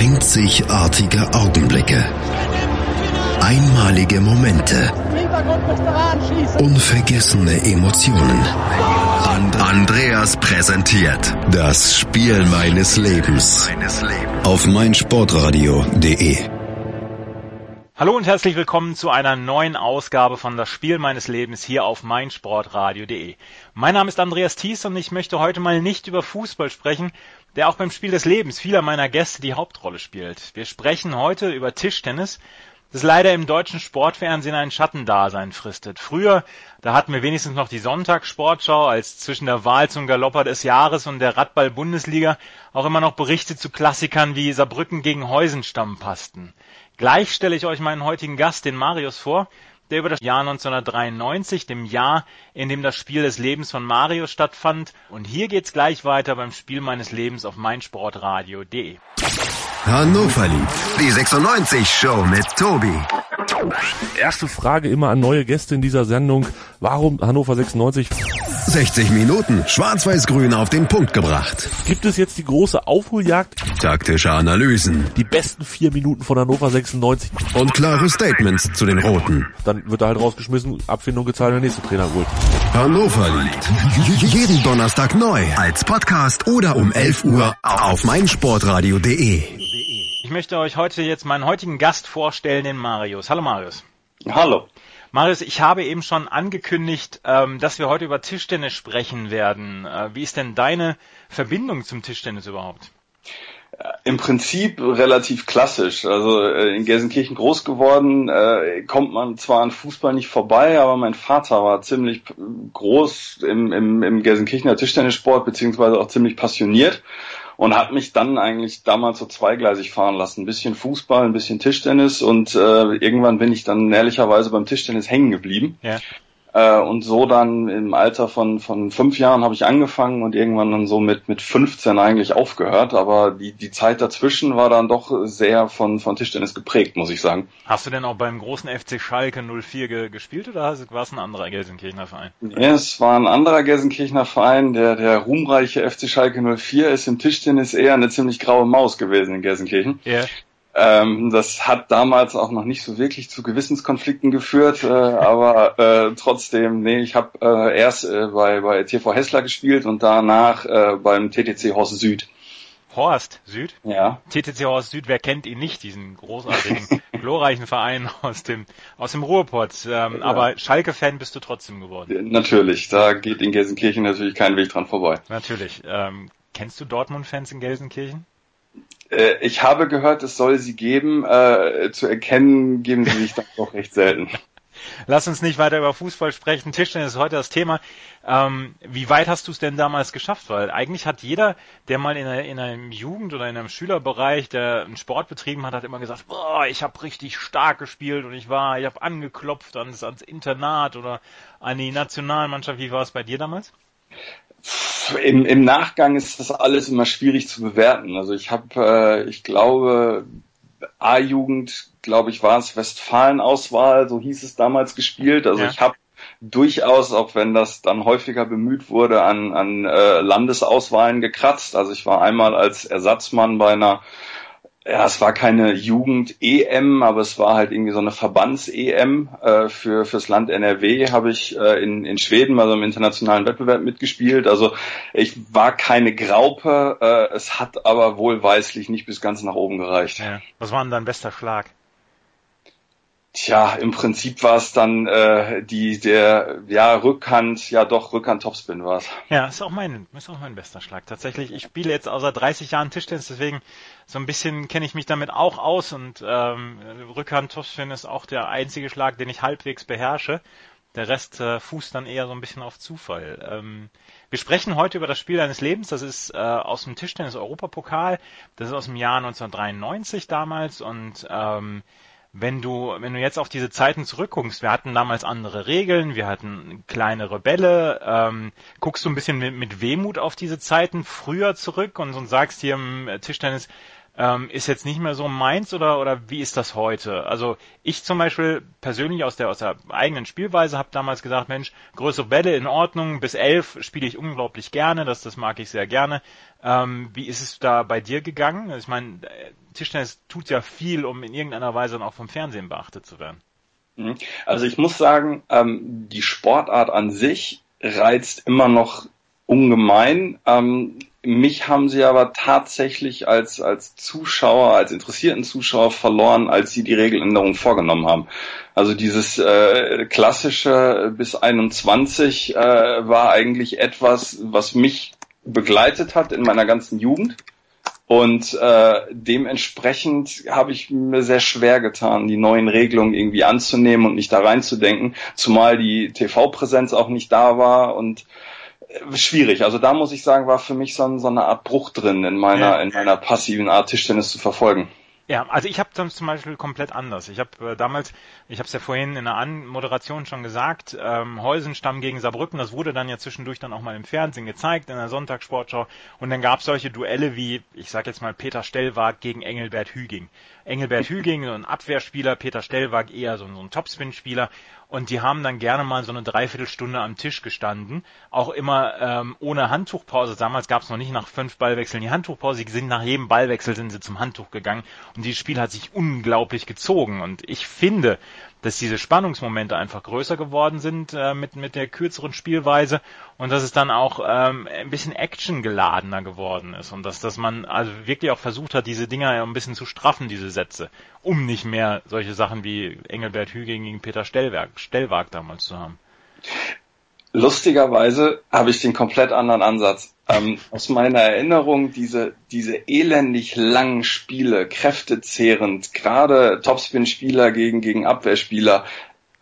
Einzigartige Augenblicke. Einmalige Momente. Unvergessene Emotionen. And Andreas präsentiert das Spiel meines Lebens auf meinsportradio.de. Hallo und herzlich willkommen zu einer neuen Ausgabe von Das Spiel meines Lebens hier auf meinsportradio.de. Mein Name ist Andreas Thies und ich möchte heute mal nicht über Fußball sprechen, der auch beim Spiel des Lebens vieler meiner Gäste die Hauptrolle spielt. Wir sprechen heute über Tischtennis, das leider im deutschen Sportfernsehen ein Schattendasein fristet. Früher, da hatten wir wenigstens noch die Sonntagssportschau, als zwischen der Wahl zum Galopper des Jahres und der Radball-Bundesliga auch immer noch Berichte zu Klassikern wie Saarbrücken gegen Heusenstamm passten. Gleich stelle ich euch meinen heutigen Gast, den Marius, vor, der über das Jahr 1993, dem Jahr, in dem das Spiel des Lebens von Marius stattfand. Und hier geht's gleich weiter beim Spiel meines Lebens auf meinsportradio.de. Hannover liebt die 96 Show mit Tobi. Erste Frage immer an neue Gäste in dieser Sendung. Warum Hannover 96? 60 Minuten schwarz-weiß-grün auf den Punkt gebracht. Gibt es jetzt die große Aufholjagd? Taktische Analysen Die besten vier Minuten von Hannover 96. und klare Statements zu den Roten. Dann wird er halt rausgeschmissen, Abfindung gezahlt, der nächste Trainer holt. Hannover liebt jeden Donnerstag neu als Podcast oder um 11 Uhr auf meinsportradio.de. Ich möchte euch heute jetzt meinen heutigen Gast vorstellen, den Marius. Hallo Marius. Hallo. Marius, ich habe eben schon angekündigt, ähm, dass wir heute über Tischtennis sprechen werden. Äh, wie ist denn deine Verbindung zum Tischtennis überhaupt? Im Prinzip relativ klassisch. Also äh, in Gelsenkirchen groß geworden, äh, kommt man zwar an Fußball nicht vorbei, aber mein Vater war ziemlich groß im, im, im Gelsenkirchener Tischtennissport, beziehungsweise auch ziemlich passioniert und hat mich dann eigentlich damals so zweigleisig fahren lassen. Ein bisschen Fußball, ein bisschen Tischtennis und äh, irgendwann bin ich dann ehrlicherweise beim Tischtennis hängen geblieben. Ja. Äh, und so dann im Alter von, von fünf Jahren habe ich angefangen und irgendwann dann so mit, mit 15 eigentlich aufgehört. Aber die, die Zeit dazwischen war dann doch sehr von, von Tischtennis geprägt, muss ich sagen. Hast du denn auch beim großen FC Schalke 04 ge gespielt oder war es ein anderer Gelsenkirchener Verein? Ja, es war ein anderer Gelsenkirchener Verein, der, der ruhmreiche FC Schalke 04 ist im Tischtennis eher eine ziemlich graue Maus gewesen in Gelsenkirchen. Ja. Ähm, das hat damals auch noch nicht so wirklich zu Gewissenskonflikten geführt, äh, aber äh, trotzdem, nee, ich habe äh, erst äh, bei, bei TV Hessler gespielt und danach äh, beim TTC Horst Süd. Horst Süd? Ja. TTC Horst Süd, wer kennt ihn nicht, diesen großartigen, glorreichen Verein aus dem, aus dem Ruhrpott. Ähm, Ja. Aber Schalke-Fan bist du trotzdem geworden. Natürlich, da geht in Gelsenkirchen natürlich kein Weg dran vorbei. Natürlich. Ähm, kennst du Dortmund-Fans in Gelsenkirchen? Äh, ich habe gehört, es soll sie geben. Äh, zu erkennen geben sie sich dann doch recht selten. Lass uns nicht weiter über Fußball sprechen. Tischtennis ist heute das Thema. Ähm, wie weit hast du es denn damals geschafft? Weil eigentlich hat jeder, der mal in, einer, in einem Jugend- oder in einem Schülerbereich, der einen Sport betrieben hat, hat immer gesagt, boah, ich habe richtig stark gespielt und ich war, ich habe angeklopft ans, ans Internat oder an die Nationalmannschaft. Wie war es bei dir damals? Im, Im Nachgang ist das alles immer schwierig zu bewerten. Also ich habe, äh, ich glaube, A-Jugend, glaube ich, war es Westfalen-Auswahl, so hieß es damals gespielt. Also Ja. ich habe durchaus, auch wenn das dann häufiger bemüht wurde, an, an äh, Landesauswahlen gekratzt. Also ich war einmal als Ersatzmann bei einer ja, es war keine Jugend-EM, aber es war halt irgendwie so eine Verbands-EM äh, für fürs Land NRW. Habe ich äh, in, in Schweden mal so im internationalen Wettbewerb mitgespielt. Also ich war keine Graupe, äh, es hat aber wohlweislich nicht bis ganz nach oben gereicht. Ja. Was war denn dein bester Schlag? Tja, im Prinzip war es dann äh, die der ja Rückhand, ja doch Rückhand Topspin war es. Ja, ist auch mein, ist auch mein bester Schlag. Tatsächlich, ich spiele jetzt außer 30 Jahren Tischtennis, deswegen so ein bisschen kenne ich mich damit auch aus und ähm, Rückhand Topspin ist auch der einzige Schlag, den ich halbwegs beherrsche. Der Rest äh, fußt dann eher so ein bisschen auf Zufall. Ähm, wir sprechen heute über das Spiel deines Lebens. Das ist äh, aus dem Tischtennis Europapokal. Das ist aus dem Jahr 1993 damals und ähm, wenn du, wenn du jetzt auf diese Zeiten zurückguckst, wir hatten damals andere Regeln, wir hatten kleinere Bälle, ähm, guckst du ein bisschen mit, mit Wehmut auf diese Zeiten früher zurück und, und sagst hier im Tischtennis, ähm, ist jetzt nicht mehr so meins oder, oder wie ist das heute? Also ich zum Beispiel persönlich aus der, aus der eigenen Spielweise habe damals gesagt, Mensch, größere Bälle in Ordnung, bis elf spiele ich unglaublich gerne, das, das mag ich sehr gerne. Ähm, wie ist es da bei dir gegangen? Ich meine, Tischtennis tut ja viel, um in irgendeiner Weise dann auch vom Fernsehen beachtet zu werden. Mhm. Also ich muss sagen, ähm, die Sportart an sich reizt immer noch ungemein. Ähm, mich haben sie aber tatsächlich als, als Zuschauer, als interessierten Zuschauer verloren, als sie die Regeländerung vorgenommen haben. Also dieses äh, klassische bis 21 äh, war eigentlich etwas, was mich begleitet hat in meiner ganzen Jugend. Und äh, dementsprechend habe ich mir sehr schwer getan, die neuen Regelungen irgendwie anzunehmen und nicht da reinzudenken, zumal die TV-Präsenz auch nicht da war und äh, schwierig. Also da muss ich sagen, war für mich so, so eine Art Bruch drin in meiner ja. in meiner passiven Art Tischtennis zu verfolgen. Ja, also ich habe zum Beispiel komplett anders. Ich habe äh, damals, ich habe es ja vorhin in der Anmoderation schon gesagt, ähm, Heusenstamm gegen Saarbrücken, das wurde dann ja zwischendurch dann auch mal im Fernsehen gezeigt, in der Sonntagssportschau. Und dann gab es solche Duelle wie, ich sag jetzt mal, Peter Stellwag gegen Engelbert Hüging. Engelbert Hüging, so ein Abwehrspieler, Peter Stellwag eher so, so ein Topspin-Spieler. Und die haben dann gerne mal so eine Dreiviertelstunde am Tisch gestanden, auch immer ähm, ohne Handtuchpause. Damals gab es noch nicht nach fünf Ballwechseln die Handtuchpause. Sie sind nach jedem Ballwechsel sind sie zum Handtuch gegangen und dieses Spiel hat sich unglaublich gezogen. Und ich finde, dass diese Spannungsmomente einfach größer geworden sind äh, mit, mit der kürzeren Spielweise und dass es dann auch ähm, ein bisschen actiongeladener geworden ist und dass, dass man also wirklich auch versucht hat, diese Dinger ein bisschen zu straffen, diese Sätze, um nicht mehr solche Sachen wie Engelbert Hüging gegen Peter Stellwerk, Stellwag damals zu haben. Lustigerweise habe ich den komplett anderen Ansatz. Ähm, aus meiner Erinnerung, diese, diese elendig langen Spiele, kräftezehrend, gerade Topspin-Spieler gegen, gegen Abwehrspieler,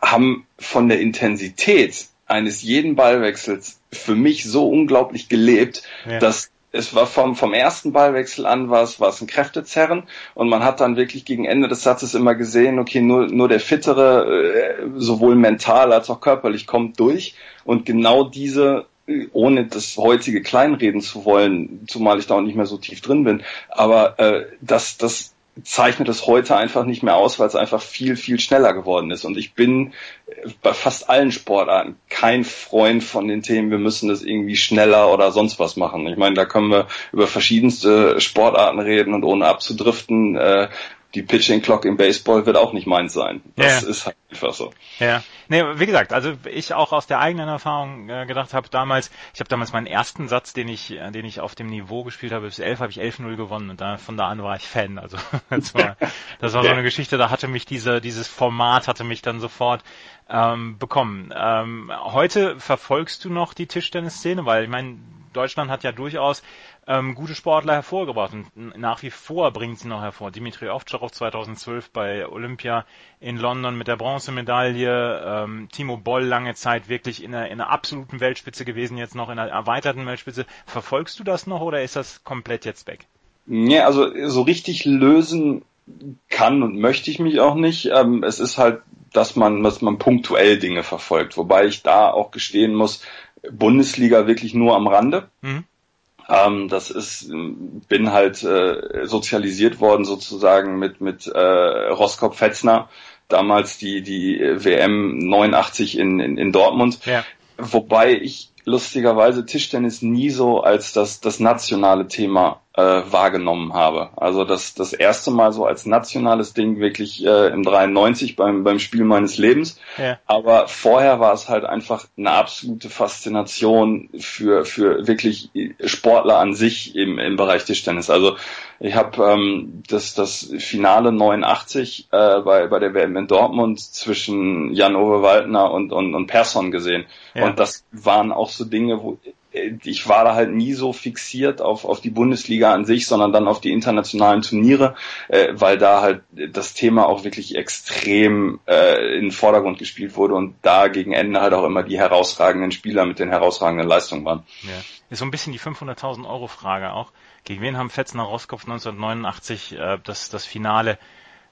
haben von der Intensität eines jeden Ballwechsels für mich so unglaublich gelebt, ja. dass es war vom, vom ersten Ballwechsel an war es, war es ein Kräftezerren. Und man hat dann wirklich gegen Ende des Satzes immer gesehen, okay, nur, nur der Fittere, äh, sowohl mental als auch körperlich kommt durch. Und genau diese ohne das heutige kleinreden zu wollen, zumal ich da auch nicht mehr so tief drin bin, aber äh, das, das zeichnet es heute einfach nicht mehr aus, weil es einfach viel, viel schneller geworden ist. Und ich bin bei fast allen Sportarten kein Freund von den Themen, wir müssen das irgendwie schneller oder sonst was machen. Ich meine, da können wir über verschiedenste Sportarten reden und ohne abzudriften, äh, die Pitching Clock im Baseball wird auch nicht meins sein. Das ja. ist halt einfach so. Ja. Nee, wie gesagt, also ich auch aus der eigenen Erfahrung äh, gedacht habe damals, ich habe damals meinen ersten Satz, den ich, äh, den ich auf dem Niveau gespielt habe, bis 11 habe ich 11-0 gewonnen und da, von da an war ich Fan. Also das war, das war so eine Geschichte, da hatte mich diese, dieses Format hatte mich dann sofort ähm, bekommen. Ähm, heute verfolgst du noch die Tischtennisszene, weil ich meine, Deutschland hat ja durchaus ähm, gute Sportler hervorgebracht und nach wie vor bringt sie noch hervor. Dimitri Ovtcharov 2012 bei Olympia in London mit der Bronzemedaille, ähm, Timo Boll lange Zeit wirklich in einer, in einer absoluten Weltspitze gewesen, jetzt noch in einer erweiterten Weltspitze. Verfolgst du das noch oder ist das komplett jetzt weg? Ja, also so richtig lösen kann und möchte ich mich auch nicht. Ähm, es ist halt, dass man, dass man punktuell Dinge verfolgt, wobei ich da auch gestehen muss, Bundesliga wirklich nur am Rande. Mhm. Ähm, das ist, bin halt äh, sozialisiert worden sozusagen mit mit äh, Roskop Fetzner, damals die die WM 89 in in, in Dortmund. Ja. Wobei ich lustigerweise Tischtennis nie so als das das nationale Thema äh, wahrgenommen habe. Also das, das erste Mal so als nationales Ding wirklich äh, im 93 beim, beim Spiel meines Lebens. Ja. Aber vorher war es halt einfach eine absolute Faszination für, für wirklich Sportler an sich im, im Bereich Tischtennis. Also ich habe ähm, das, das Finale 89 äh, bei, bei der WM in Dortmund zwischen Jan-Ove Waldner und, und, und Persson gesehen. Ja. Und das waren auch so Dinge, wo ich war da halt nie so fixiert auf, auf die Bundesliga an sich, sondern dann auf die internationalen Turniere, äh, weil da halt das Thema auch wirklich extrem äh, in den Vordergrund gespielt wurde und da gegen Ende halt auch immer die herausragenden Spieler mit den herausragenden Leistungen waren. Ja. Ist so ein bisschen die 500.000 Euro Frage auch. Gegen wen haben Fetzner Roskopf 1989 äh, das, das Finale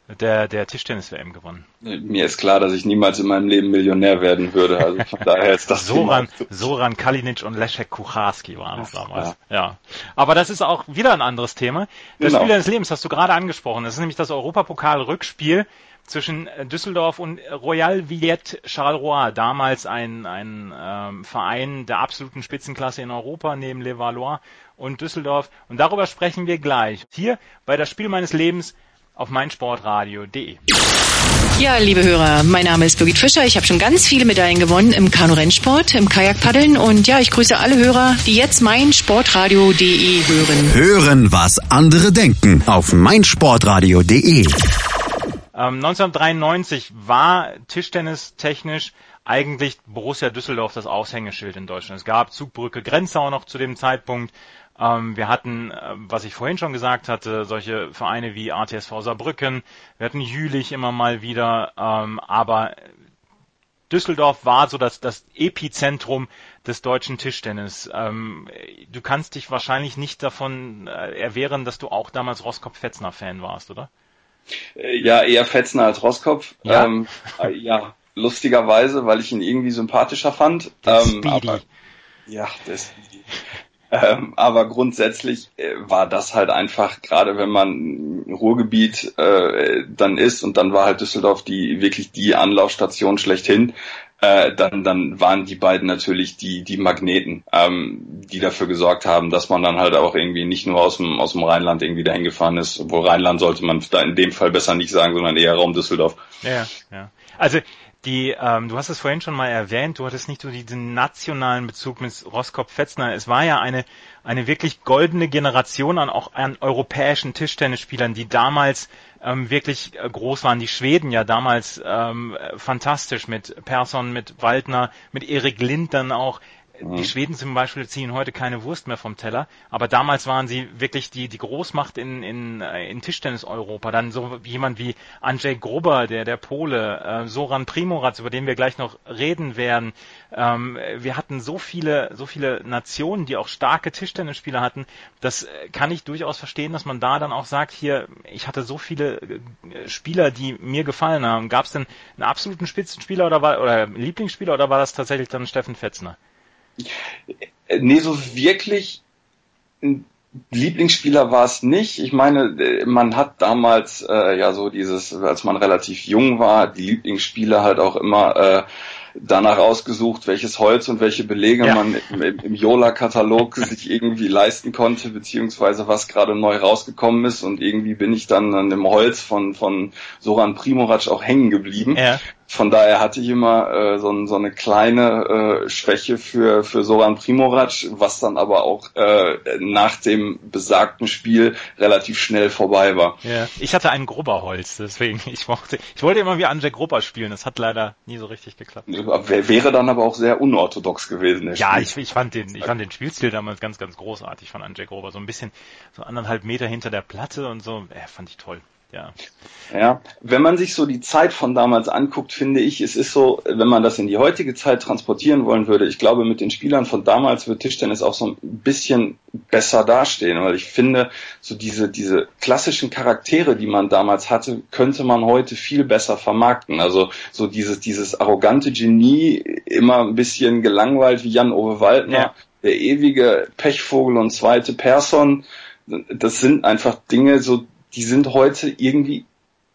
der, der Tischtennis-WM gewonnen. Mir ist klar, dass ich niemals in meinem Leben Millionär werden würde. Also von daher ist das Soran, Soran Kalinic und Leszek Kucharski waren es damals. Ja. ja. Aber das ist auch wieder ein anderes Thema. Das genau. Spiel deines Lebens hast du gerade angesprochen. Das ist nämlich das Europapokal-Rückspiel zwischen Düsseldorf und Royal Villette Charleroi, damals ein, ein ähm, Verein der absoluten Spitzenklasse in Europa neben Le Valois und Düsseldorf. Und darüber sprechen wir gleich. Hier bei das Spiel meines Lebens auf meinsportradio.de. Ja, liebe Hörer, mein Name ist Birgit Fischer. Ich habe schon ganz viele Medaillen gewonnen im Kanu-Rennsport, im Kajakpaddeln und ja, ich grüße alle Hörer, die jetzt meinsportradio.de hören. Hören, was andere denken auf meinsportradio.de. Ähm, 1993 war Tischtennis technisch eigentlich Borussia Düsseldorf das Aushängeschild in Deutschland. Es gab Zugbrücke Grenzau noch zu dem Zeitpunkt. Ähm, wir hatten, äh, was ich vorhin schon gesagt hatte, solche Vereine wie ATSV Saarbrücken. Wir hatten Jülich immer mal wieder. Ähm, aber Düsseldorf war so das, das Epizentrum des deutschen Tischtennis. Ähm, du kannst dich wahrscheinlich nicht davon äh, erwehren, dass du auch damals Roskopf-Fetzner-Fan warst, oder? Äh, ja, eher Fetzner als Roskopf. Ja. Ähm, äh, ja, lustigerweise, weil ich ihn irgendwie sympathischer fand. Ähm, aber, ja, das, ähm, aber grundsätzlich äh, war das halt einfach, gerade wenn man Ruhrgebiet äh, dann ist und dann war halt Düsseldorf die wirklich die Anlaufstation schlechthin, äh, dann, dann waren die beiden natürlich die, die Magneten, ähm, die dafür gesorgt haben, dass man dann halt auch irgendwie nicht nur aus dem, aus dem Rheinland irgendwie dahin gefahren ist. Obwohl Rheinland sollte man da in dem Fall besser nicht sagen, sondern eher Raum Düsseldorf. Ja, ja. Also die, ähm, du hast es vorhin schon mal erwähnt, du hattest nicht so diesen nationalen Bezug mit Roskopf-Fetzner. Es war ja eine, eine wirklich goldene Generation an auch an europäischen Tischtennisspielern, die damals ähm, wirklich äh, groß waren. Die Schweden ja damals ähm, fantastisch mit Persson, mit Waldner, mit Erik Lind dann auch. Die Schweden zum Beispiel ziehen heute keine Wurst mehr vom Teller, aber damals waren sie wirklich die, die Großmacht in, in, äh, in Tischtennis-Europa. Dann so jemand wie Andrzej Gruber, der, der Pole, äh, Soran Primorac, über den wir gleich noch reden werden. Ähm, wir hatten so viele, so viele Nationen, die auch starke Tischtennisspieler hatten. Das äh, kann ich durchaus verstehen, dass man da dann auch sagt, hier, ich hatte so viele äh, Spieler, die mir gefallen haben. Gab es denn einen absoluten Spitzenspieler oder war, oder Lieblingsspieler oder war das tatsächlich dann Steffen Fetzner? Nee, so wirklich ein Lieblingsspieler war es nicht. Ich meine, man hat damals äh, ja so dieses, als man relativ jung war, die Lieblingsspieler halt auch immer äh, danach ausgesucht, welches Holz und welche Belege ja. man im, im Yola-Katalog sich irgendwie leisten konnte, beziehungsweise was gerade neu rausgekommen ist. Und irgendwie bin ich dann an dem Holz von, von Soran Primorac auch hängen geblieben. Ja von daher hatte ich immer äh, so, so eine kleine äh, Schwäche für, für Soran Primorac, was dann aber auch äh, nach dem besagten Spiel relativ schnell vorbei war. Ja. Ich hatte ein Grubberholz, deswegen ich mochte, ich wollte immer wie Andrzej Grubber spielen, das hat leider nie so richtig geklappt. Wäre dann aber auch sehr unorthodox gewesen. ja, ich, ich fand den, ich fand den Spielstil damals ganz, ganz großartig von Andrzej Grubber, so ein bisschen so anderthalb Meter hinter der Platte und so, äh, fand ich toll ja. Ja, wenn man sich so die Zeit von damals anguckt, finde ich, es ist so, wenn man das in die heutige Zeit transportieren wollen würde, ich glaube, mit den Spielern von damals wird Tischtennis auch so ein bisschen besser dastehen, weil ich finde, so diese, diese klassischen Charaktere, die man damals hatte, könnte man heute viel besser vermarkten. Also so dieses, dieses arrogante Genie, immer ein bisschen gelangweilt wie Jan-Ove Waldner, ja. der ewige Pechvogel und zweite Person, das sind einfach Dinge, so die sind heute irgendwie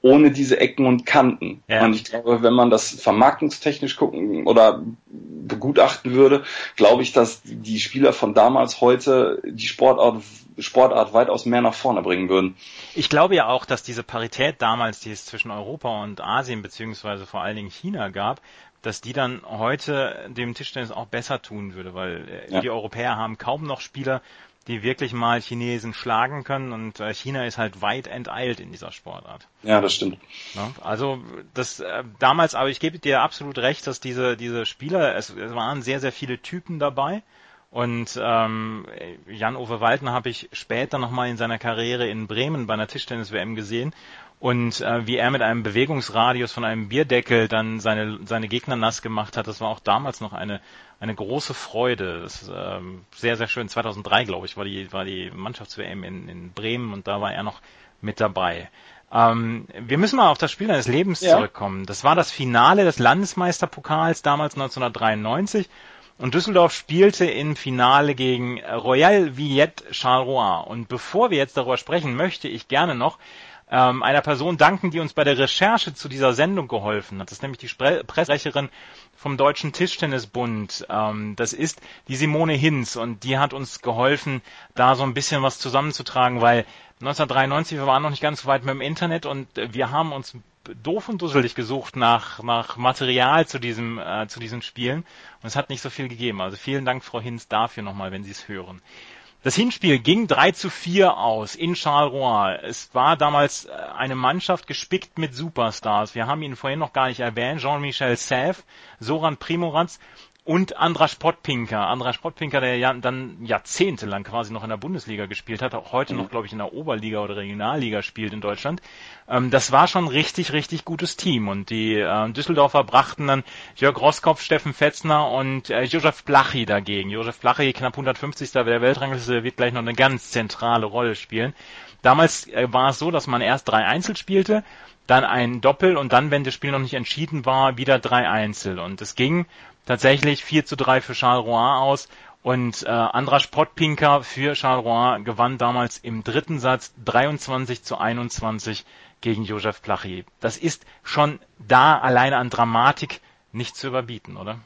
ohne diese Ecken und Kanten. Ja. Und ich glaube, wenn man das vermarktungstechnisch gucken oder begutachten würde, glaube ich, dass die Spieler von damals heute die Sportart, Sportart weitaus mehr nach vorne bringen würden. Ich glaube ja auch, dass diese Parität damals, die es zwischen Europa und Asien beziehungsweise vor allen Dingen China gab, dass die dann heute dem Tischtennis auch besser tun würde, weil äh, ja. die Europäer haben kaum noch Spieler, die wirklich mal Chinesen schlagen können und äh, China ist halt weit enteilt in dieser Sportart. Ja, das stimmt. Ja, also das äh, damals, aber ich gebe dir absolut recht, dass diese diese Spieler, es, es waren sehr sehr viele Typen dabei und ähm, Jan-Ove Waldner habe ich später nochmal in seiner Karriere in Bremen bei einer Tischtennis-WM gesehen und äh, wie er mit einem Bewegungsradius von einem Bierdeckel dann seine seine Gegner nass gemacht hat, das war auch damals noch eine eine große Freude. Das ist ähm, sehr, sehr schön. 2003, glaube ich, war die, war die Mannschafts-WM in, in Bremen und da war er noch mit dabei. Ähm, wir müssen mal auf das Spiel deines Lebens ja. zurückkommen. Das war das Finale des Landesmeisterpokals damals 1993 und Düsseldorf spielte im Finale gegen Royal Villette Charleroi. Und bevor wir jetzt darüber sprechen, möchte ich gerne noch ähm, einer Person danken, die uns bei der Recherche zu dieser Sendung geholfen hat. Das ist nämlich die Spre Pressesprecherin vom Deutschen Tischtennisbund. Ähm, das ist die Simone Hinz und die hat uns geholfen, da so ein bisschen was zusammenzutragen, weil 1993, wir waren noch nicht ganz so weit mit dem Internet und wir haben uns doof und dusselig gesucht nach, nach Material zu diesem, äh, zu diesen Spielen und es hat nicht so viel gegeben. Also vielen Dank, Frau Hinz, dafür nochmal, wenn Sie es hören. Das Hinspiel ging 3 zu 4 aus in Charleroi. Es war damals äh, eine Mannschaft gespickt mit Superstars. Wir haben ihn vorhin noch gar nicht erwähnt. Jean-Michel Sèvres, Soran Primoratz und Andras Potpinka. Andras Potpinka, der ja dann jahrzehntelang quasi noch in der Bundesliga gespielt hat, auch heute noch, glaube ich, in der Oberliga oder Regionalliga spielt in Deutschland. Ähm, das war schon richtig, richtig gutes Team. Und die äh, Düsseldorfer brachten dann Jörg Roskopf, Steffen Fetzner und äh, Josef Plachi dagegen. Josef Plachi, knapp 150. der Weltrangliste, wird gleich noch eine ganz zentrale Rolle spielen. Damals äh, war es so, dass man erst drei Einzel spielte, dann ein Doppel und dann, wenn das Spiel noch nicht entschieden war, wieder drei Einzel. Und es ging tatsächlich 4 zu 3 für Charleroi aus und äh, Andras Potpinka für Charleroi gewann damals im dritten Satz 23 zu 21 gegen Josef Plachi. Das ist schon da alleine an Dramatik nicht zu überbieten, oder?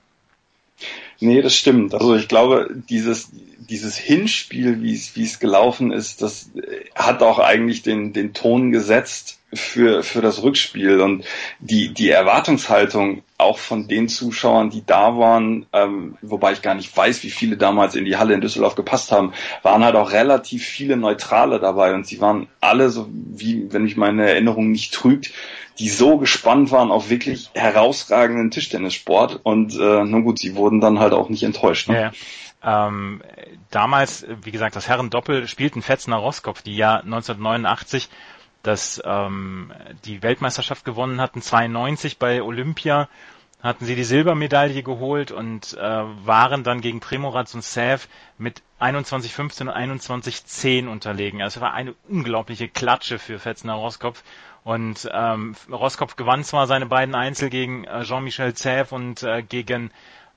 Nee, das stimmt. Also ich glaube, dieses, dieses Hinspiel, wie es, wie es gelaufen ist, das hat auch eigentlich den, den Ton gesetzt für, für das Rückspiel. Und die, die Erwartungshaltung auch von den Zuschauern, die da waren, ähm, wobei ich gar nicht weiß, wie viele damals in die Halle in Düsseldorf gepasst haben, waren halt auch relativ viele Neutrale dabei. Und sie waren alle so, wie, wenn mich meine Erinnerung nicht trügt, die so gespannt waren auf wirklich herausragenden Tischtennissport. Und äh, nun gut, sie wurden dann halt auch nicht enttäuscht. Ne? Ja. Ähm, damals, wie gesagt, das Herren-Doppel spielten Fetzner Roskopf, die ja 1989 das, ähm, die Weltmeisterschaft gewonnen hatten, 92 bei Olympia hatten sie die Silbermedaille geholt und äh, waren dann gegen Primoraz und Sev mit 21-15 und 21-10 unterlegen. Also es war eine unglaubliche Klatsche für Fetzner Roskopf. Und ähm, Roskopf gewann zwar seine beiden Einzel gegen äh, Jean-Michel Zev und äh, gegen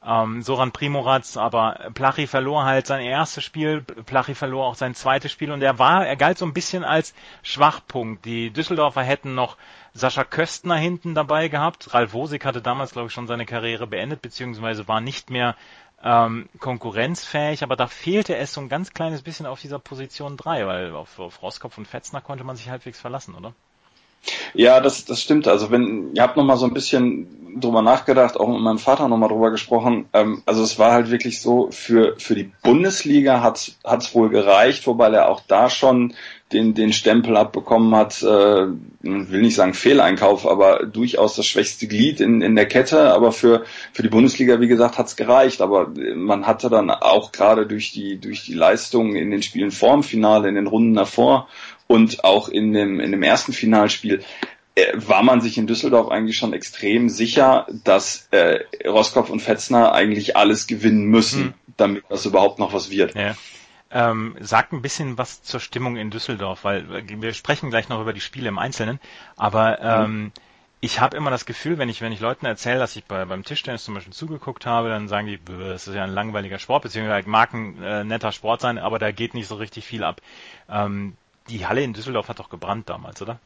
ähm, Soran Primoraz, aber Plachi verlor halt sein erstes Spiel, Plachi verlor auch sein zweites Spiel und er war, er galt so ein bisschen als Schwachpunkt. Die Düsseldorfer hätten noch Sascha Köstner hinten dabei gehabt. Ralf Wosig hatte damals, glaube ich, schon seine Karriere beendet, beziehungsweise war nicht mehr ähm, konkurrenzfähig, aber da fehlte es so ein ganz kleines bisschen auf dieser Position 3, weil auf, auf Roskopf und Fetzner konnte man sich halbwegs verlassen, oder? Ja, das, das stimmt. Also wenn, ihr habt noch mal so ein bisschen drüber nachgedacht, auch mit meinem Vater noch mal drüber gesprochen. Ähm, also es war halt wirklich so, für, für die Bundesliga hat es wohl gereicht, wobei er auch da schon den, den Stempel abbekommen hat, äh, will nicht sagen Fehleinkauf, aber durchaus das schwächste Glied in, in der Kette. Aber für, für die Bundesliga, wie gesagt, hat's gereicht. Aber man hatte dann auch gerade durch die, durch die Leistung in den Spielen vorm Finale, in den Runden davor und auch in dem, in dem ersten Finalspiel äh, war man sich in Düsseldorf eigentlich schon extrem sicher, dass äh, Roskopf und Fetzner eigentlich alles gewinnen müssen, hm. damit das überhaupt noch was wird. Ja. Ähm, sag ein bisschen was zur Stimmung in Düsseldorf, weil wir sprechen gleich noch über die Spiele im Einzelnen, aber ähm, mhm. ich habe immer das Gefühl, wenn ich, wenn ich Leuten erzähle, dass ich bei, beim Tischtennis zum Beispiel zugeguckt habe, dann sagen die, das ist ja ein langweiliger Sport, beziehungsweise mag ein äh, netter Sport sein, aber da geht nicht so richtig viel ab. Ähm, die Halle in Düsseldorf hat doch gebrannt damals, oder?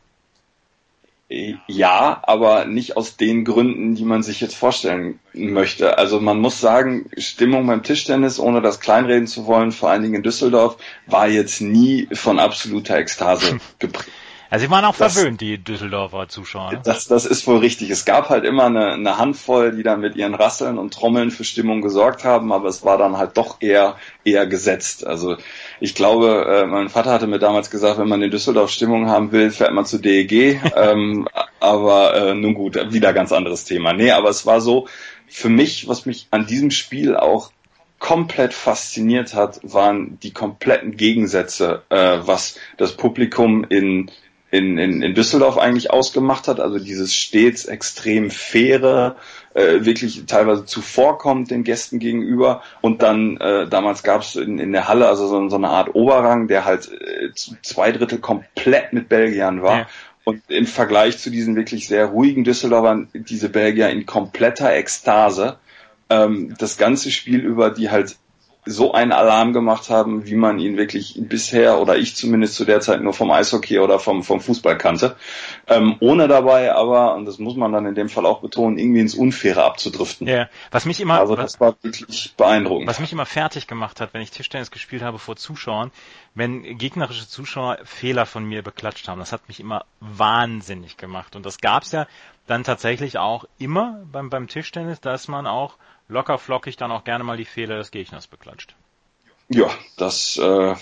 Ja, aber nicht aus den Gründen, die man sich jetzt vorstellen möchte. Also man muss sagen, Stimmung beim Tischtennis, ohne das kleinreden zu wollen, vor allen Dingen in Düsseldorf, war jetzt nie von absoluter Ekstase geprägt. Also sie waren auch das, verwöhnt, die Düsseldorfer Zuschauer. Ne? Das, das ist wohl richtig. Es gab halt immer eine, eine Handvoll, die dann mit ihren Rasseln und Trommeln für Stimmung gesorgt haben, aber es war dann halt doch eher eher gesetzt. Also ich glaube, äh, mein Vater hatte mir damals gesagt, wenn man in Düsseldorf Stimmung haben will, fährt man zu DEG. ähm, aber äh, nun gut, wieder ganz anderes Thema. Nee, aber es war so, für mich, was mich an diesem Spiel auch komplett fasziniert hat, waren die kompletten Gegensätze, äh, was das Publikum in in, in, in Düsseldorf eigentlich ausgemacht hat. Also dieses stets extrem faire, äh, wirklich teilweise zuvorkommt den Gästen gegenüber. Und dann äh, damals gab es in, in der Halle also so, so eine Art Oberrang, der halt äh, zwei Drittel komplett mit Belgiern war. Ja. Und im Vergleich zu diesen wirklich sehr ruhigen Düsseldorfern, diese Belgier in kompletter Ekstase, ähm, das ganze Spiel über, die halt so einen Alarm gemacht haben, wie man ihn wirklich bisher oder ich zumindest zu der Zeit nur vom Eishockey oder vom, vom Fußball kannte. Ähm, ohne dabei aber, und das muss man dann in dem Fall auch betonen, irgendwie ins Unfaire abzudriften. Ja, was mich immer, also das war wirklich beeindruckend. Was mich immer fertig gemacht hat, wenn ich Tischtennis gespielt habe vor Zuschauern, wenn gegnerische Zuschauer Fehler von mir beklatscht haben. Das hat mich immer wahnsinnig gemacht. Und das gab's ja dann tatsächlich auch immer beim, beim Tischtennis, dass man auch locker flockig dann auch gerne mal die Fehler des Gegners beklatscht. Ja, das äh,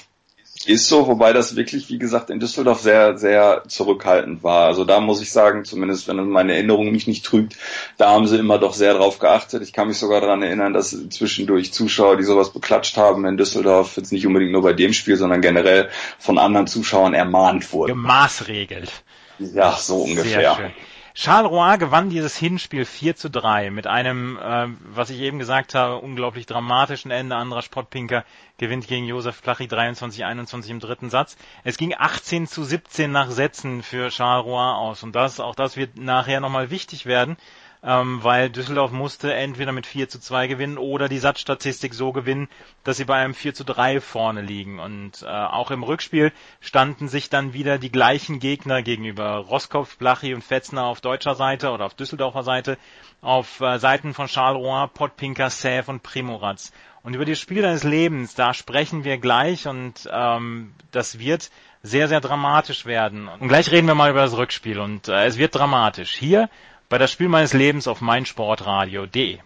ist so, wobei das wirklich, wie gesagt, in Düsseldorf sehr, sehr zurückhaltend war. Also da muss ich sagen, zumindest wenn meine Erinnerung mich nicht trügt, da haben sie immer doch sehr drauf geachtet. Ich kann mich sogar daran erinnern, dass zwischendurch Zuschauer, die sowas beklatscht haben in Düsseldorf, jetzt nicht unbedingt nur bei dem Spiel, sondern generell von anderen Zuschauern ermahnt wurden. Gemaßregelt. Ja, so ungefähr. Schön. Charleroi gewann dieses Hinspiel 4 zu 3 mit einem, äh, was ich eben gesagt habe, unglaublich dramatischen Ende. Anderer Sportpinker gewinnt gegen Josef Plachi 23-21 im dritten Satz. Es ging 18 zu 17 nach Sätzen für Charleroi aus und das, auch das wird nachher nochmal wichtig werden, ähm, weil Düsseldorf musste entweder mit 4 zu 2 gewinnen oder die Satzstatistik so gewinnen, dass sie bei einem 4 zu 3 vorne liegen. Und äh, auch im Rückspiel standen sich dann wieder die gleichen Gegner gegenüber. Roskopf, Blachi und Fetzner auf deutscher Seite oder auf Düsseldorfer Seite, auf äh, Seiten von Charleroi, Pottpinker, Säf und Primoratz. Und über das Spiel deines Lebens, da sprechen wir gleich und ähm, das wird sehr, sehr dramatisch werden. Und gleich reden wir mal über das Rückspiel und äh, es wird dramatisch. Hier bei das Spiel meines Lebens auf meinsportradio.de.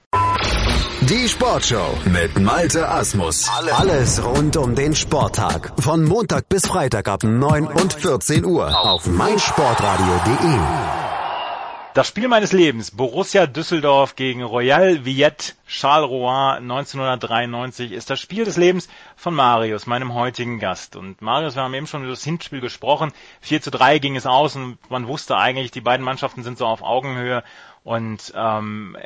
Die Sportshow mit Malte Asmus. Alles rund um den Sporttag. Von Montag bis Freitag ab 9 und 14 Uhr auf meinsportradio.de. Das Spiel meines Lebens, Borussia Düsseldorf gegen Royal Villette Charleroi 1993, ist das Spiel des Lebens von Marius, meinem heutigen Gast. Und Marius, wir haben eben schon über das Hinspiel gesprochen. 4 zu 3 ging es aus und man wusste eigentlich, die beiden Mannschaften sind so auf Augenhöhe und ähm,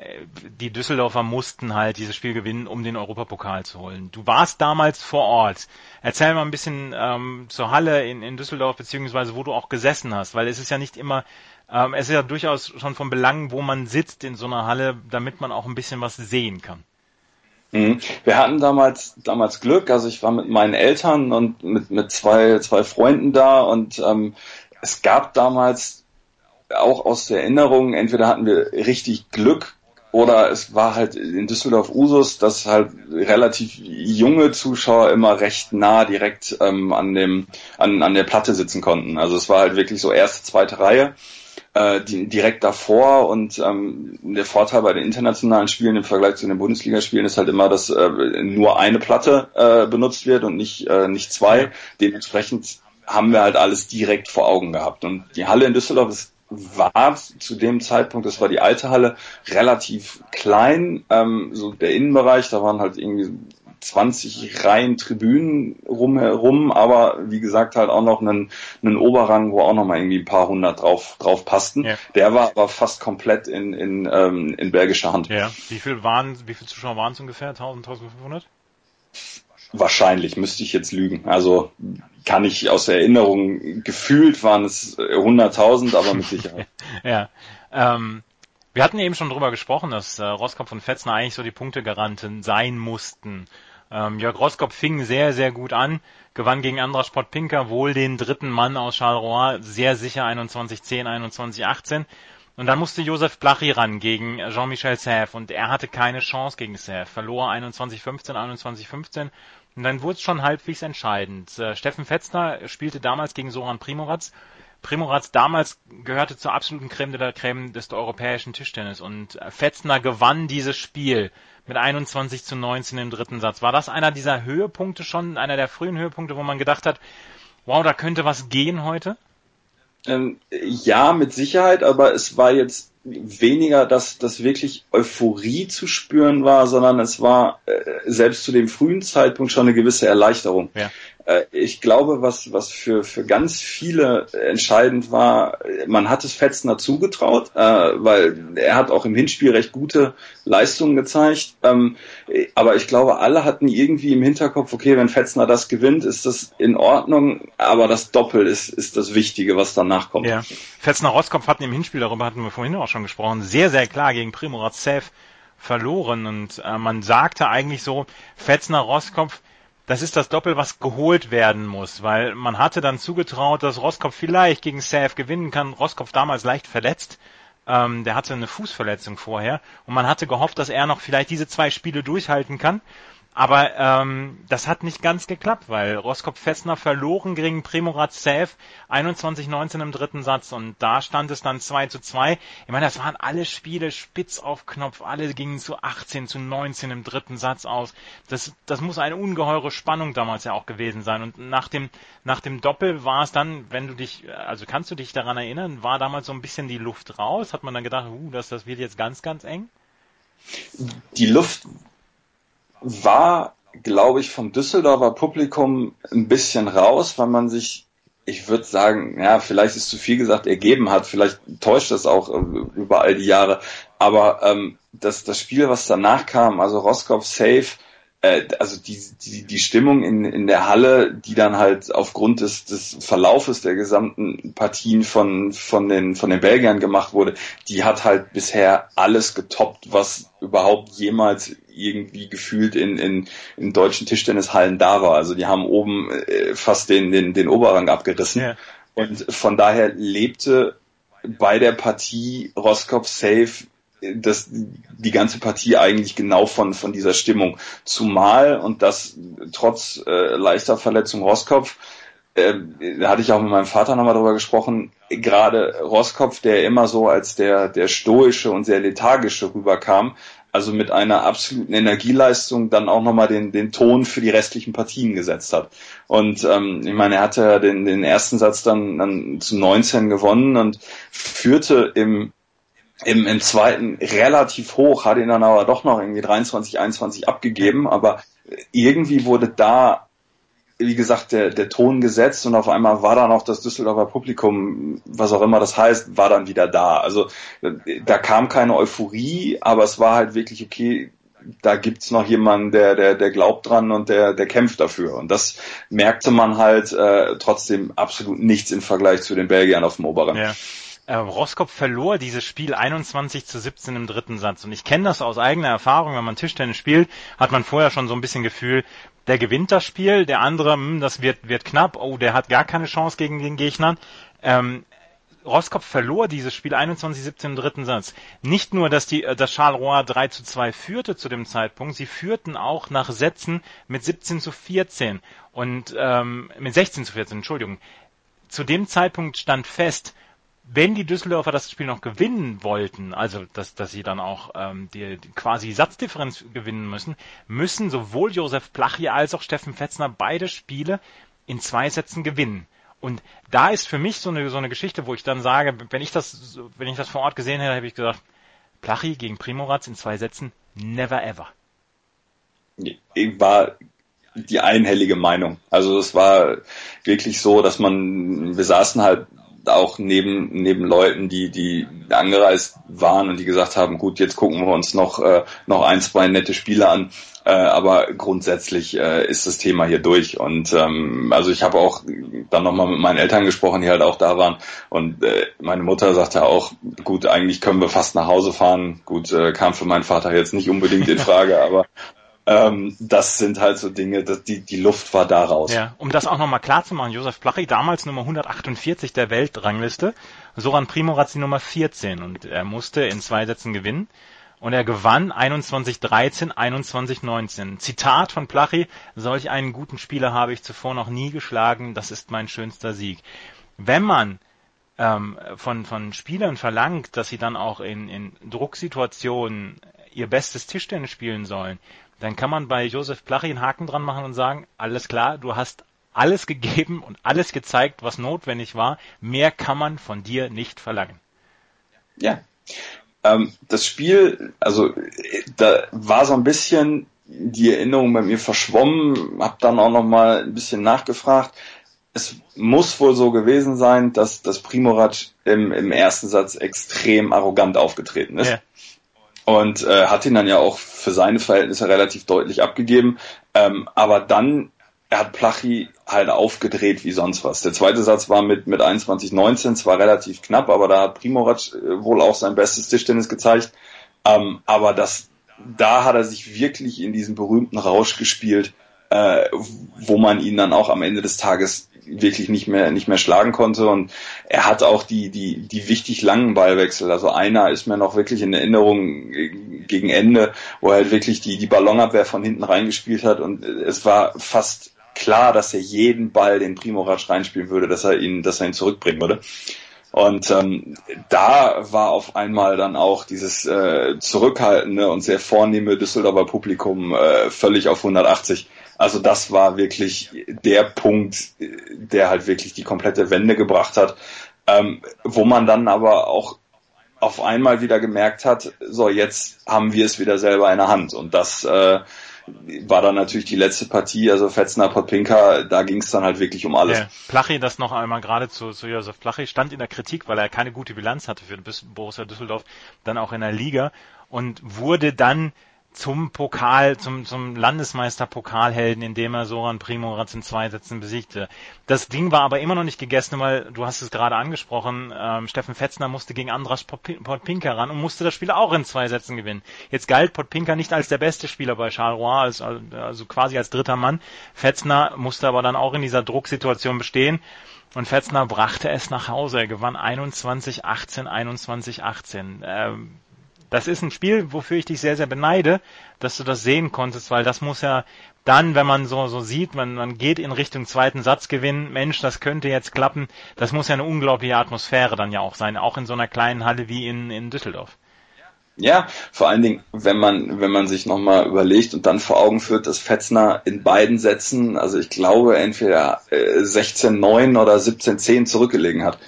die Düsseldorfer mussten halt dieses Spiel gewinnen, um den Europapokal zu holen. Du warst damals vor Ort. Erzähl mal ein bisschen ähm, zur Halle in, in Düsseldorf, beziehungsweise wo du auch gesessen hast, weil es ist ja nicht immer ähm, es ist ja durchaus schon von Belang, wo man sitzt in so einer Halle, damit man auch ein bisschen was sehen kann. Mhm. Wir hatten damals damals Glück, also ich war mit meinen Eltern und mit mit zwei zwei Freunden da und ähm, es gab damals auch aus der Erinnerung, entweder hatten wir richtig Glück oder es war halt in Düsseldorf Usus, dass halt relativ junge Zuschauer immer recht nah direkt ähm, an dem an, an der Platte sitzen konnten. Also es war halt wirklich so erste, zweite Reihe äh, die, direkt davor und ähm, der Vorteil bei den internationalen Spielen im Vergleich zu den Bundesligaspielen ist halt immer, dass äh, nur eine Platte äh, benutzt wird und nicht, äh, nicht zwei. Dementsprechend haben wir halt alles direkt vor Augen gehabt. Und die Halle in Düsseldorf ist war zu dem Zeitpunkt, das war die alte Halle, relativ klein. Ähm, so der Innenbereich, da waren halt irgendwie 20 Reihen Tribünen rumherum, aber wie gesagt halt auch noch einen, einen Oberrang, wo auch noch mal irgendwie ein paar hundert drauf, drauf passten. Ja. Der war aber fast komplett in, in, ähm, in belgischer Hand. Ja. Wie viel waren, wie viele Zuschauer waren es ungefähr? 1000, 1500? Wahrscheinlich, müsste ich jetzt lügen. Also kann ich aus Erinnerung, gefühlt waren es 100.000, aber mit Sicherheit. ja. Ähm, wir hatten eben schon drüber gesprochen, dass äh, Roskopf und Fetzner eigentlich so die Punktegaranten sein mussten. Ähm, Jörg Roskopf fing sehr, sehr gut an, gewann gegen Andras Pinker wohl den dritten Mann aus Charleroi, sehr sicher 21-10, 21-18. Und dann musste Josef Blachi ran gegen Jean-Michel Sèvres und er hatte keine Chance gegen Sèvres, verlor 21-15, 21-15 und dann wurde es schon halbwegs entscheidend. Äh, Steffen Fetzner spielte damals gegen Soran Primoratz. Primoratz damals gehörte zur absoluten Creme de la Creme des europäischen Tischtennis und Fetzner gewann dieses Spiel mit 21 zu 19 im dritten Satz. War das einer dieser Höhepunkte schon, einer der frühen Höhepunkte, wo man gedacht hat, wow, da könnte was gehen heute? Ähm, ja, mit Sicherheit, aber es war jetzt weniger, dass das wirklich Euphorie zu spüren war, sondern es war äh, selbst zu dem frühen Zeitpunkt schon eine gewisse Erleichterung. Ja. Äh, ich glaube, was, was für, für ganz viele entscheidend war, man hat es Fetzner zugetraut, äh, weil er hat auch im Hinspiel recht gute Leistungen gezeigt. Ähm, aber ich glaube, alle hatten irgendwie im Hinterkopf, okay, wenn Fetzner das gewinnt, ist das in Ordnung, aber das Doppel ist, ist das Wichtige, was danach kommt. Ja. Fetzner Roskopf hatten im Hinspiel, darüber hatten wir vorhin auch schon gesprochen, sehr, sehr klar gegen Primorat Sev verloren und äh, man sagte eigentlich so, Fetzner Roskopf das ist das Doppel, was geholt werden muss, weil man hatte dann zugetraut, dass Roskopf vielleicht gegen Sav gewinnen kann. Roskopf damals leicht verletzt. Ähm, der hatte eine Fußverletzung vorher und man hatte gehofft, dass er noch vielleicht diese zwei Spiele durchhalten kann. Aber ähm, das hat nicht ganz geklappt, weil Roskopf-Festner verloren gegen Primorat Sev 21-19 im dritten Satz und da stand es dann 2 zu 2. Ich meine, das waren alle Spiele spitz auf Knopf, alle gingen zu 18 zu 19 im dritten Satz aus. Das, das muss eine ungeheure Spannung damals ja auch gewesen sein. Und nach dem, nach dem Doppel war es dann, wenn du dich, also kannst du dich daran erinnern, war damals so ein bisschen die Luft raus? Hat man dann gedacht, uh, das, das wird jetzt ganz, ganz eng? Die Luft war, glaube ich, vom Düsseldorfer Publikum ein bisschen raus, weil man sich, ich würde sagen, ja, vielleicht ist zu viel gesagt, ergeben hat. Vielleicht täuscht das auch äh, über all die Jahre. Aber ähm, das, das Spiel, was danach kam, also Roskopf Safe, äh, also die, die, die Stimmung in, in der Halle, die dann halt aufgrund des, des Verlaufes der gesamten Partien von, von, den, von den Belgiern gemacht wurde, die hat halt bisher alles getoppt, was überhaupt jemals irgendwie gefühlt in, in, in deutschen Tischtennishallen da war. Also die haben oben äh, fast den, den, den Oberrang abgerissen. Ja. Und von daher lebte bei der Partie Roskopf Safe das, die ganze Partie eigentlich genau von, von dieser Stimmung. Zumal, und das trotz äh, leichter Verletzung Roskopf, äh, da hatte ich auch mit meinem Vater nochmal drüber gesprochen, gerade Roskopf, der immer so als der, der stoische und sehr lethargische rüberkam, also mit einer absoluten Energieleistung dann auch nochmal den, den Ton für die restlichen Partien gesetzt hat. Und ähm, ich meine, er hatte den, den ersten Satz dann, dann zu 19 gewonnen und führte im im, im zweiten relativ hoch, hat ihn dann aber doch noch irgendwie 23, 21 abgegeben, aber irgendwie wurde da, wie gesagt, der, der Ton gesetzt und auf einmal war dann auch das Düsseldorfer Publikum, was auch immer das heißt, war dann wieder da. Also da kam keine Euphorie, aber es war halt wirklich okay, da gibt's noch jemanden, der, der, der glaubt dran und der, der kämpft dafür. Und das merkte man halt äh, trotzdem absolut nichts im Vergleich zu den Belgiern auf dem Oberen. Ja Roskopf verlor dieses Spiel 21 zu 17 im dritten Satz. Und ich kenne das aus eigener Erfahrung, wenn man Tischtennis spielt, hat man vorher schon so ein bisschen Gefühl, der gewinnt das Spiel, der andere, hm, das wird, wird knapp, oh, der hat gar keine Chance gegen den Gegnern. Ähm, Roskopf verlor dieses Spiel 21-17 im dritten Satz. Nicht nur, dass die, dass Charleroi 3 zu 2 führte zu dem Zeitpunkt, sie führten auch nach Sätzen mit 17 zu 14 und ähm, mit 16 zu 14, Entschuldigung. Zu dem Zeitpunkt stand fest, wenn die Düsseldorfer das Spiel noch gewinnen wollten, also dass, dass sie dann auch ähm, die, die quasi Satzdifferenz gewinnen müssen, müssen sowohl Josef Plachie als auch Steffen Fetzner beide Spiele in zwei Sätzen gewinnen. Und da ist für mich so eine, so eine Geschichte, wo ich dann sage, wenn ich das, wenn ich das vor Ort gesehen hätte, habe ich gesagt, Plachie gegen Primoraz in zwei Sätzen, never ever. War die einhellige Meinung. Also es war wirklich so, dass man, wir saßen halt auch neben, neben Leuten, die, die angereist waren und die gesagt haben, gut, jetzt gucken wir uns noch, äh, noch ein, zwei nette Spiele an. Äh, aber grundsätzlich äh, ist das Thema hier durch. Und ähm, also ich habe auch dann nochmal mit meinen Eltern gesprochen, die halt auch da waren. Und äh, meine Mutter sagte auch, gut, eigentlich können wir fast nach Hause fahren. Gut, äh, kam für meinen Vater jetzt nicht unbedingt in Frage, aber ähm, das sind halt so Dinge, dass die, die Luft war da raus. Ja, um das auch nochmal klar zu machen, Josef Plachig, damals Nummer 148 der Weltrangliste, Soran Primoraz die Nummer 14 und er musste in zwei Sätzen gewinnen und er gewann 21-13, 21-19. Zitat von Plachi, solch einen guten Spieler habe ich zuvor noch nie geschlagen, das ist mein schönster Sieg. Wenn man ähm, von, von Spielern verlangt, dass sie dann auch in, in Drucksituationen ihr bestes Tischtennis spielen sollen, dann kann man bei Josef Plachi einen Haken dran machen und sagen, alles klar, du hast alles gegeben und alles gezeigt, was notwendig war. Mehr kann man von dir nicht verlangen. Ja, Ähm, das Spiel, also da war so ein bisschen die Erinnerung bei mir verschwommen, habe dann auch noch mal ein bisschen nachgefragt. Es muss wohl so gewesen sein, dass das Primorac im, im ersten Satz extrem arrogant aufgetreten ist. Ja. Und äh, hat ihn dann ja auch für seine Verhältnisse relativ deutlich abgegeben. Ähm, aber dann er hat Plachi halt aufgedreht wie sonst was. Der zweite Satz war mit, mit 21-19, zwar relativ knapp, aber da hat Primorac äh, wohl auch sein bestes Tischtennis gezeigt. Ähm, aber das, da hat er sich wirklich in diesen berühmten Rausch gespielt, äh, wo man ihn dann auch am Ende des Tages wirklich nicht mehr nicht mehr schlagen konnte und er hat auch die die die wichtig langen Ballwechsel also einer ist mir noch wirklich in Erinnerung gegen Ende wo er halt wirklich die die Ballonabwehr von hinten reingespielt hat und es war fast klar, dass er jeden Ball den Primorac reinspielen würde, dass er ihn, dass er ihn zurückbringen würde. Und ähm, da war auf einmal dann auch dieses äh, zurückhaltende und sehr vornehme Düsseldorfer Publikum äh, völlig auf 180. Also das war wirklich der Punkt, der halt wirklich die komplette Wende gebracht hat, ähm, wo man dann aber auch auf einmal wieder gemerkt hat, so jetzt haben wir es wieder selber in der Hand. Und das äh, war dann natürlich die letzte Partie, also Fetzner, Podpinka, da ging es dann halt wirklich um alles. Ja, Plachi, das noch einmal gerade zu, zu Josef Plachi, stand in der Kritik, weil er keine gute Bilanz hatte für Borussia Düsseldorf, dann auch in der Liga und wurde dann zum Pokal, zum, zum Landesmeister-Pokalhelden, indem er Soran Primorac in zwei Sätzen besiegte. Das Ding war aber immer noch nicht gegessen, weil du hast es gerade angesprochen, ähm, Steffen Fetzner musste gegen Andras Podpinka ran und musste das Spiel auch in zwei Sätzen gewinnen. Jetzt galt Podpinka nicht als der beste Spieler bei Charleroi, als, also quasi als dritter Mann. Fetzner musste aber dann auch in dieser Drucksituation bestehen. Und Fetzner brachte es nach Hause. Er gewann 21-18, 21-18. Ähm, das ist ein Spiel, wofür ich dich sehr, sehr beneide, dass du das sehen konntest, weil das muss ja dann, wenn man so, so sieht, man, man geht in Richtung zweiten Satzgewinn, Mensch, das könnte jetzt klappen, das muss ja eine unglaubliche Atmosphäre dann ja auch sein, auch in so einer kleinen Halle wie in, in Düsseldorf. Ja, vor allen Dingen, wenn man, wenn man sich nochmal überlegt und dann vor Augen führt, dass Fetzner in beiden Sätzen, also ich glaube, entweder äh, 16-9 oder 17-10 zurückgelegen hat.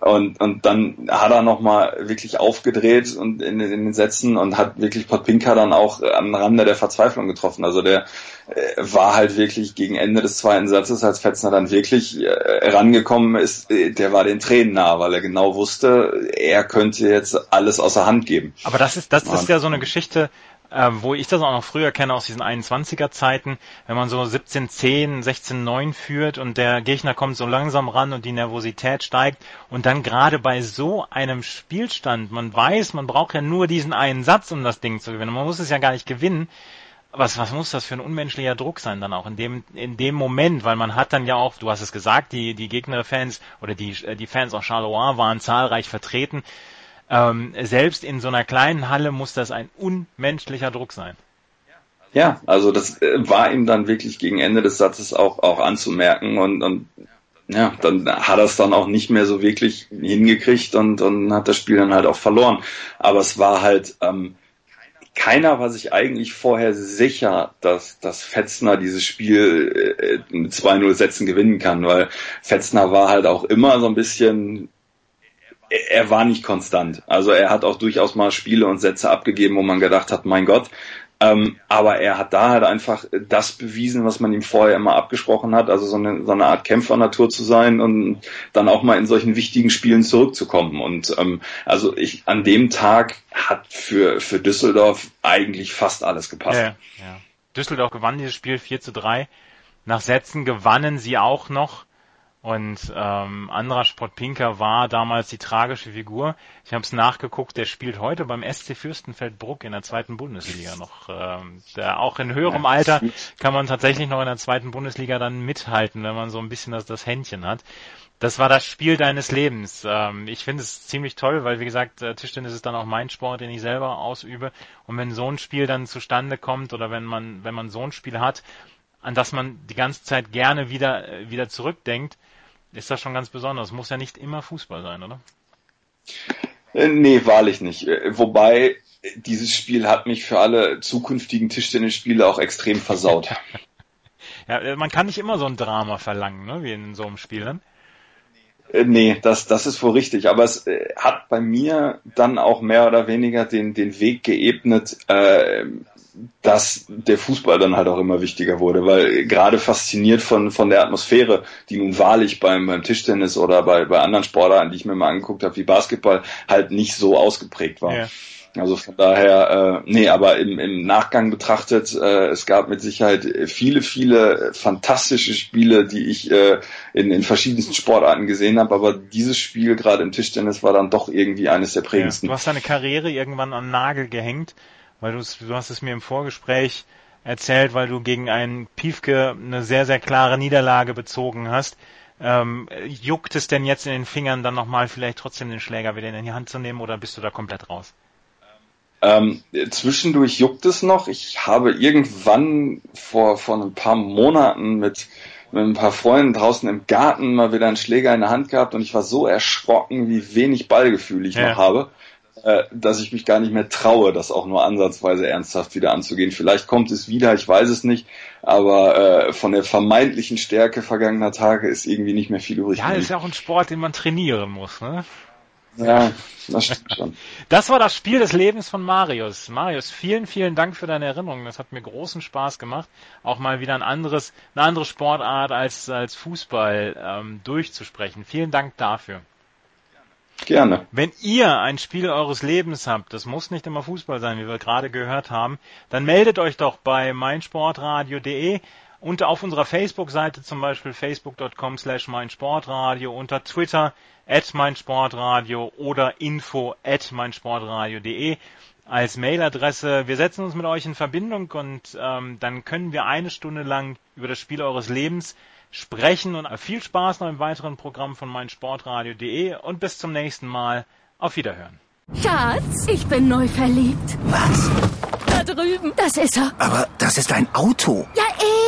Und, und dann hat er nochmal wirklich aufgedreht und in, in, den Sätzen und hat wirklich Podpinka dann auch am Rande der Verzweiflung getroffen. Also der äh, war halt wirklich gegen Ende des zweiten Satzes, als Fetzner dann wirklich äh, rangekommen ist, äh, der war den Tränen nah, weil er genau wusste, er könnte jetzt alles außer Hand geben. Aber das ist, das ist ja so eine Geschichte, äh, wo ich das auch noch früher kenne aus diesen 21er Zeiten, wenn man so 17-10, 16-9 führt und der Gegner kommt so langsam ran und die Nervosität steigt und dann gerade bei so einem Spielstand, man weiß, man braucht ja nur diesen einen Satz, um das Ding zu gewinnen. Man muss es ja gar nicht gewinnen. Was, was muss das für ein unmenschlicher Druck sein dann auch in dem, in dem Moment, weil man hat dann ja auch, du hast es gesagt, die, die Gegnerfans oder die, die Fans aus Charleroi waren zahlreich vertreten. Ähm, selbst in so einer kleinen Halle muss das ein unmenschlicher Druck sein. Ja, also das äh, war ihm dann wirklich gegen Ende des Satzes auch, auch anzumerken und, und ja, dann hat er es dann auch nicht mehr so wirklich hingekriegt und, und hat das Spiel dann halt auch verloren. Aber es war halt, ähm, keiner war sich eigentlich vorher sicher, dass, dass Fetzner dieses Spiel äh, mit 2-0 Sätzen gewinnen kann, weil Fetzner war halt auch immer so ein bisschen er war nicht konstant. Also er hat auch durchaus mal Spiele und Sätze abgegeben, wo man gedacht hat, mein Gott. Ähm, aber er hat da halt einfach das bewiesen, was man ihm vorher immer abgesprochen hat, also so eine, so eine Art Kämpfernatur zu sein und dann auch mal in solchen wichtigen Spielen zurückzukommen. Und ähm, also ich an dem Tag hat für, für Düsseldorf eigentlich fast alles gepasst. Ja, ja. Düsseldorf gewann dieses Spiel 4 zu 3. Nach Sätzen gewannen sie auch noch. Und ähm, Andras Podpinka war damals die tragische Figur. Ich habe es nachgeguckt, der spielt heute beim SC Fürstenfeldbruck in der zweiten Bundesliga noch. Ähm, der, auch in höherem Alter kann man tatsächlich noch in der zweiten Bundesliga dann mithalten, wenn man so ein bisschen das, das Händchen hat. Das war das Spiel deines Lebens. Ähm, ich finde es ziemlich toll, weil wie gesagt, äh, Tischtennis ist dann auch mein Sport, den ich selber ausübe. Und wenn so ein Spiel dann zustande kommt oder wenn man, wenn man so ein Spiel hat, an das man die ganze Zeit gerne wieder, äh, wieder zurückdenkt, ist das schon ganz besonders. Muss ja nicht immer Fußball sein, oder? Äh, nee, wahrlich nicht. Äh, wobei, dieses Spiel hat mich für alle zukünftigen Tischtennisspiele auch extrem versaut. ja, äh, man kann nicht immer so ein Drama verlangen, ne, wie in so einem Spiel. Ne? Äh, nee, das, das ist wohl richtig. Aber es äh, hat bei mir dann auch mehr oder weniger den, den Weg geebnet, äh, dass der Fußball dann halt auch immer wichtiger wurde, weil gerade fasziniert von, von der Atmosphäre, die nun wahrlich beim, beim Tischtennis oder bei, bei anderen Sportarten, die ich mir mal angeguckt habe, wie Basketball, halt nicht so ausgeprägt war. Ja. Also von daher, äh, nee, aber im, im Nachgang betrachtet, äh, es gab mit Sicherheit viele, viele fantastische Spiele, die ich äh, in, in verschiedensten Sportarten gesehen habe, aber dieses Spiel gerade im Tischtennis war dann doch irgendwie eines der prägendsten. Ja, du hast deine Karriere irgendwann an Nagel gehängt, weil du, du hast es mir im Vorgespräch erzählt, weil du gegen einen Piefke eine sehr, sehr klare Niederlage bezogen hast. Ähm, juckt es denn jetzt in den Fingern dann nochmal vielleicht trotzdem den Schläger wieder in die Hand zu nehmen oder bist du da komplett raus? Ähm, zwischendurch juckt es noch. Ich habe irgendwann vor, vor ein paar Monaten mit, mit ein paar Freunden draußen im Garten mal wieder einen Schläger in der Hand gehabt und ich war so erschrocken, wie wenig Ballgefühl ich ja. noch habe, äh, dass ich mich gar nicht mehr traue, das auch nur ansatzweise ernsthaft wieder anzugehen. Vielleicht kommt es wieder, ich weiß es nicht, aber äh, von der vermeintlichen Stärke vergangener Tage ist irgendwie nicht mehr viel übrig. Ja, ist ja auch ein Sport, den man trainieren muss, ne? Ja, das stimmt schon. Das war das Spiel des Lebens von Marius. Marius, vielen, vielen Dank für deine Erinnerungen. Das hat mir großen Spaß gemacht, auch mal wieder ein anderes, eine andere Sportart als, als Fußball ähm, durchzusprechen. Vielen Dank dafür. Gerne. Wenn ihr ein Spiel eures Lebens habt, das muss nicht immer Fußball sein, wie wir gerade gehört haben, dann meldet euch doch bei meinsportradio.de und auf unserer Facebook-Seite zum Beispiel facebook.com slash meinsportradio, unter Twitter at meinsportradio oder info at meinsportradio.de als Mailadresse. Wir setzen uns mit euch in Verbindung und ähm, dann können wir eine Stunde lang über das Spiel eures Lebens sprechen und viel Spaß noch im weiteren Programm von meinsportradio.de und bis zum nächsten Mal. Auf Wiederhören. Schatz, ich bin neu verliebt. Was? Da drüben. Das ist er. Aber das ist ein Auto. Ja,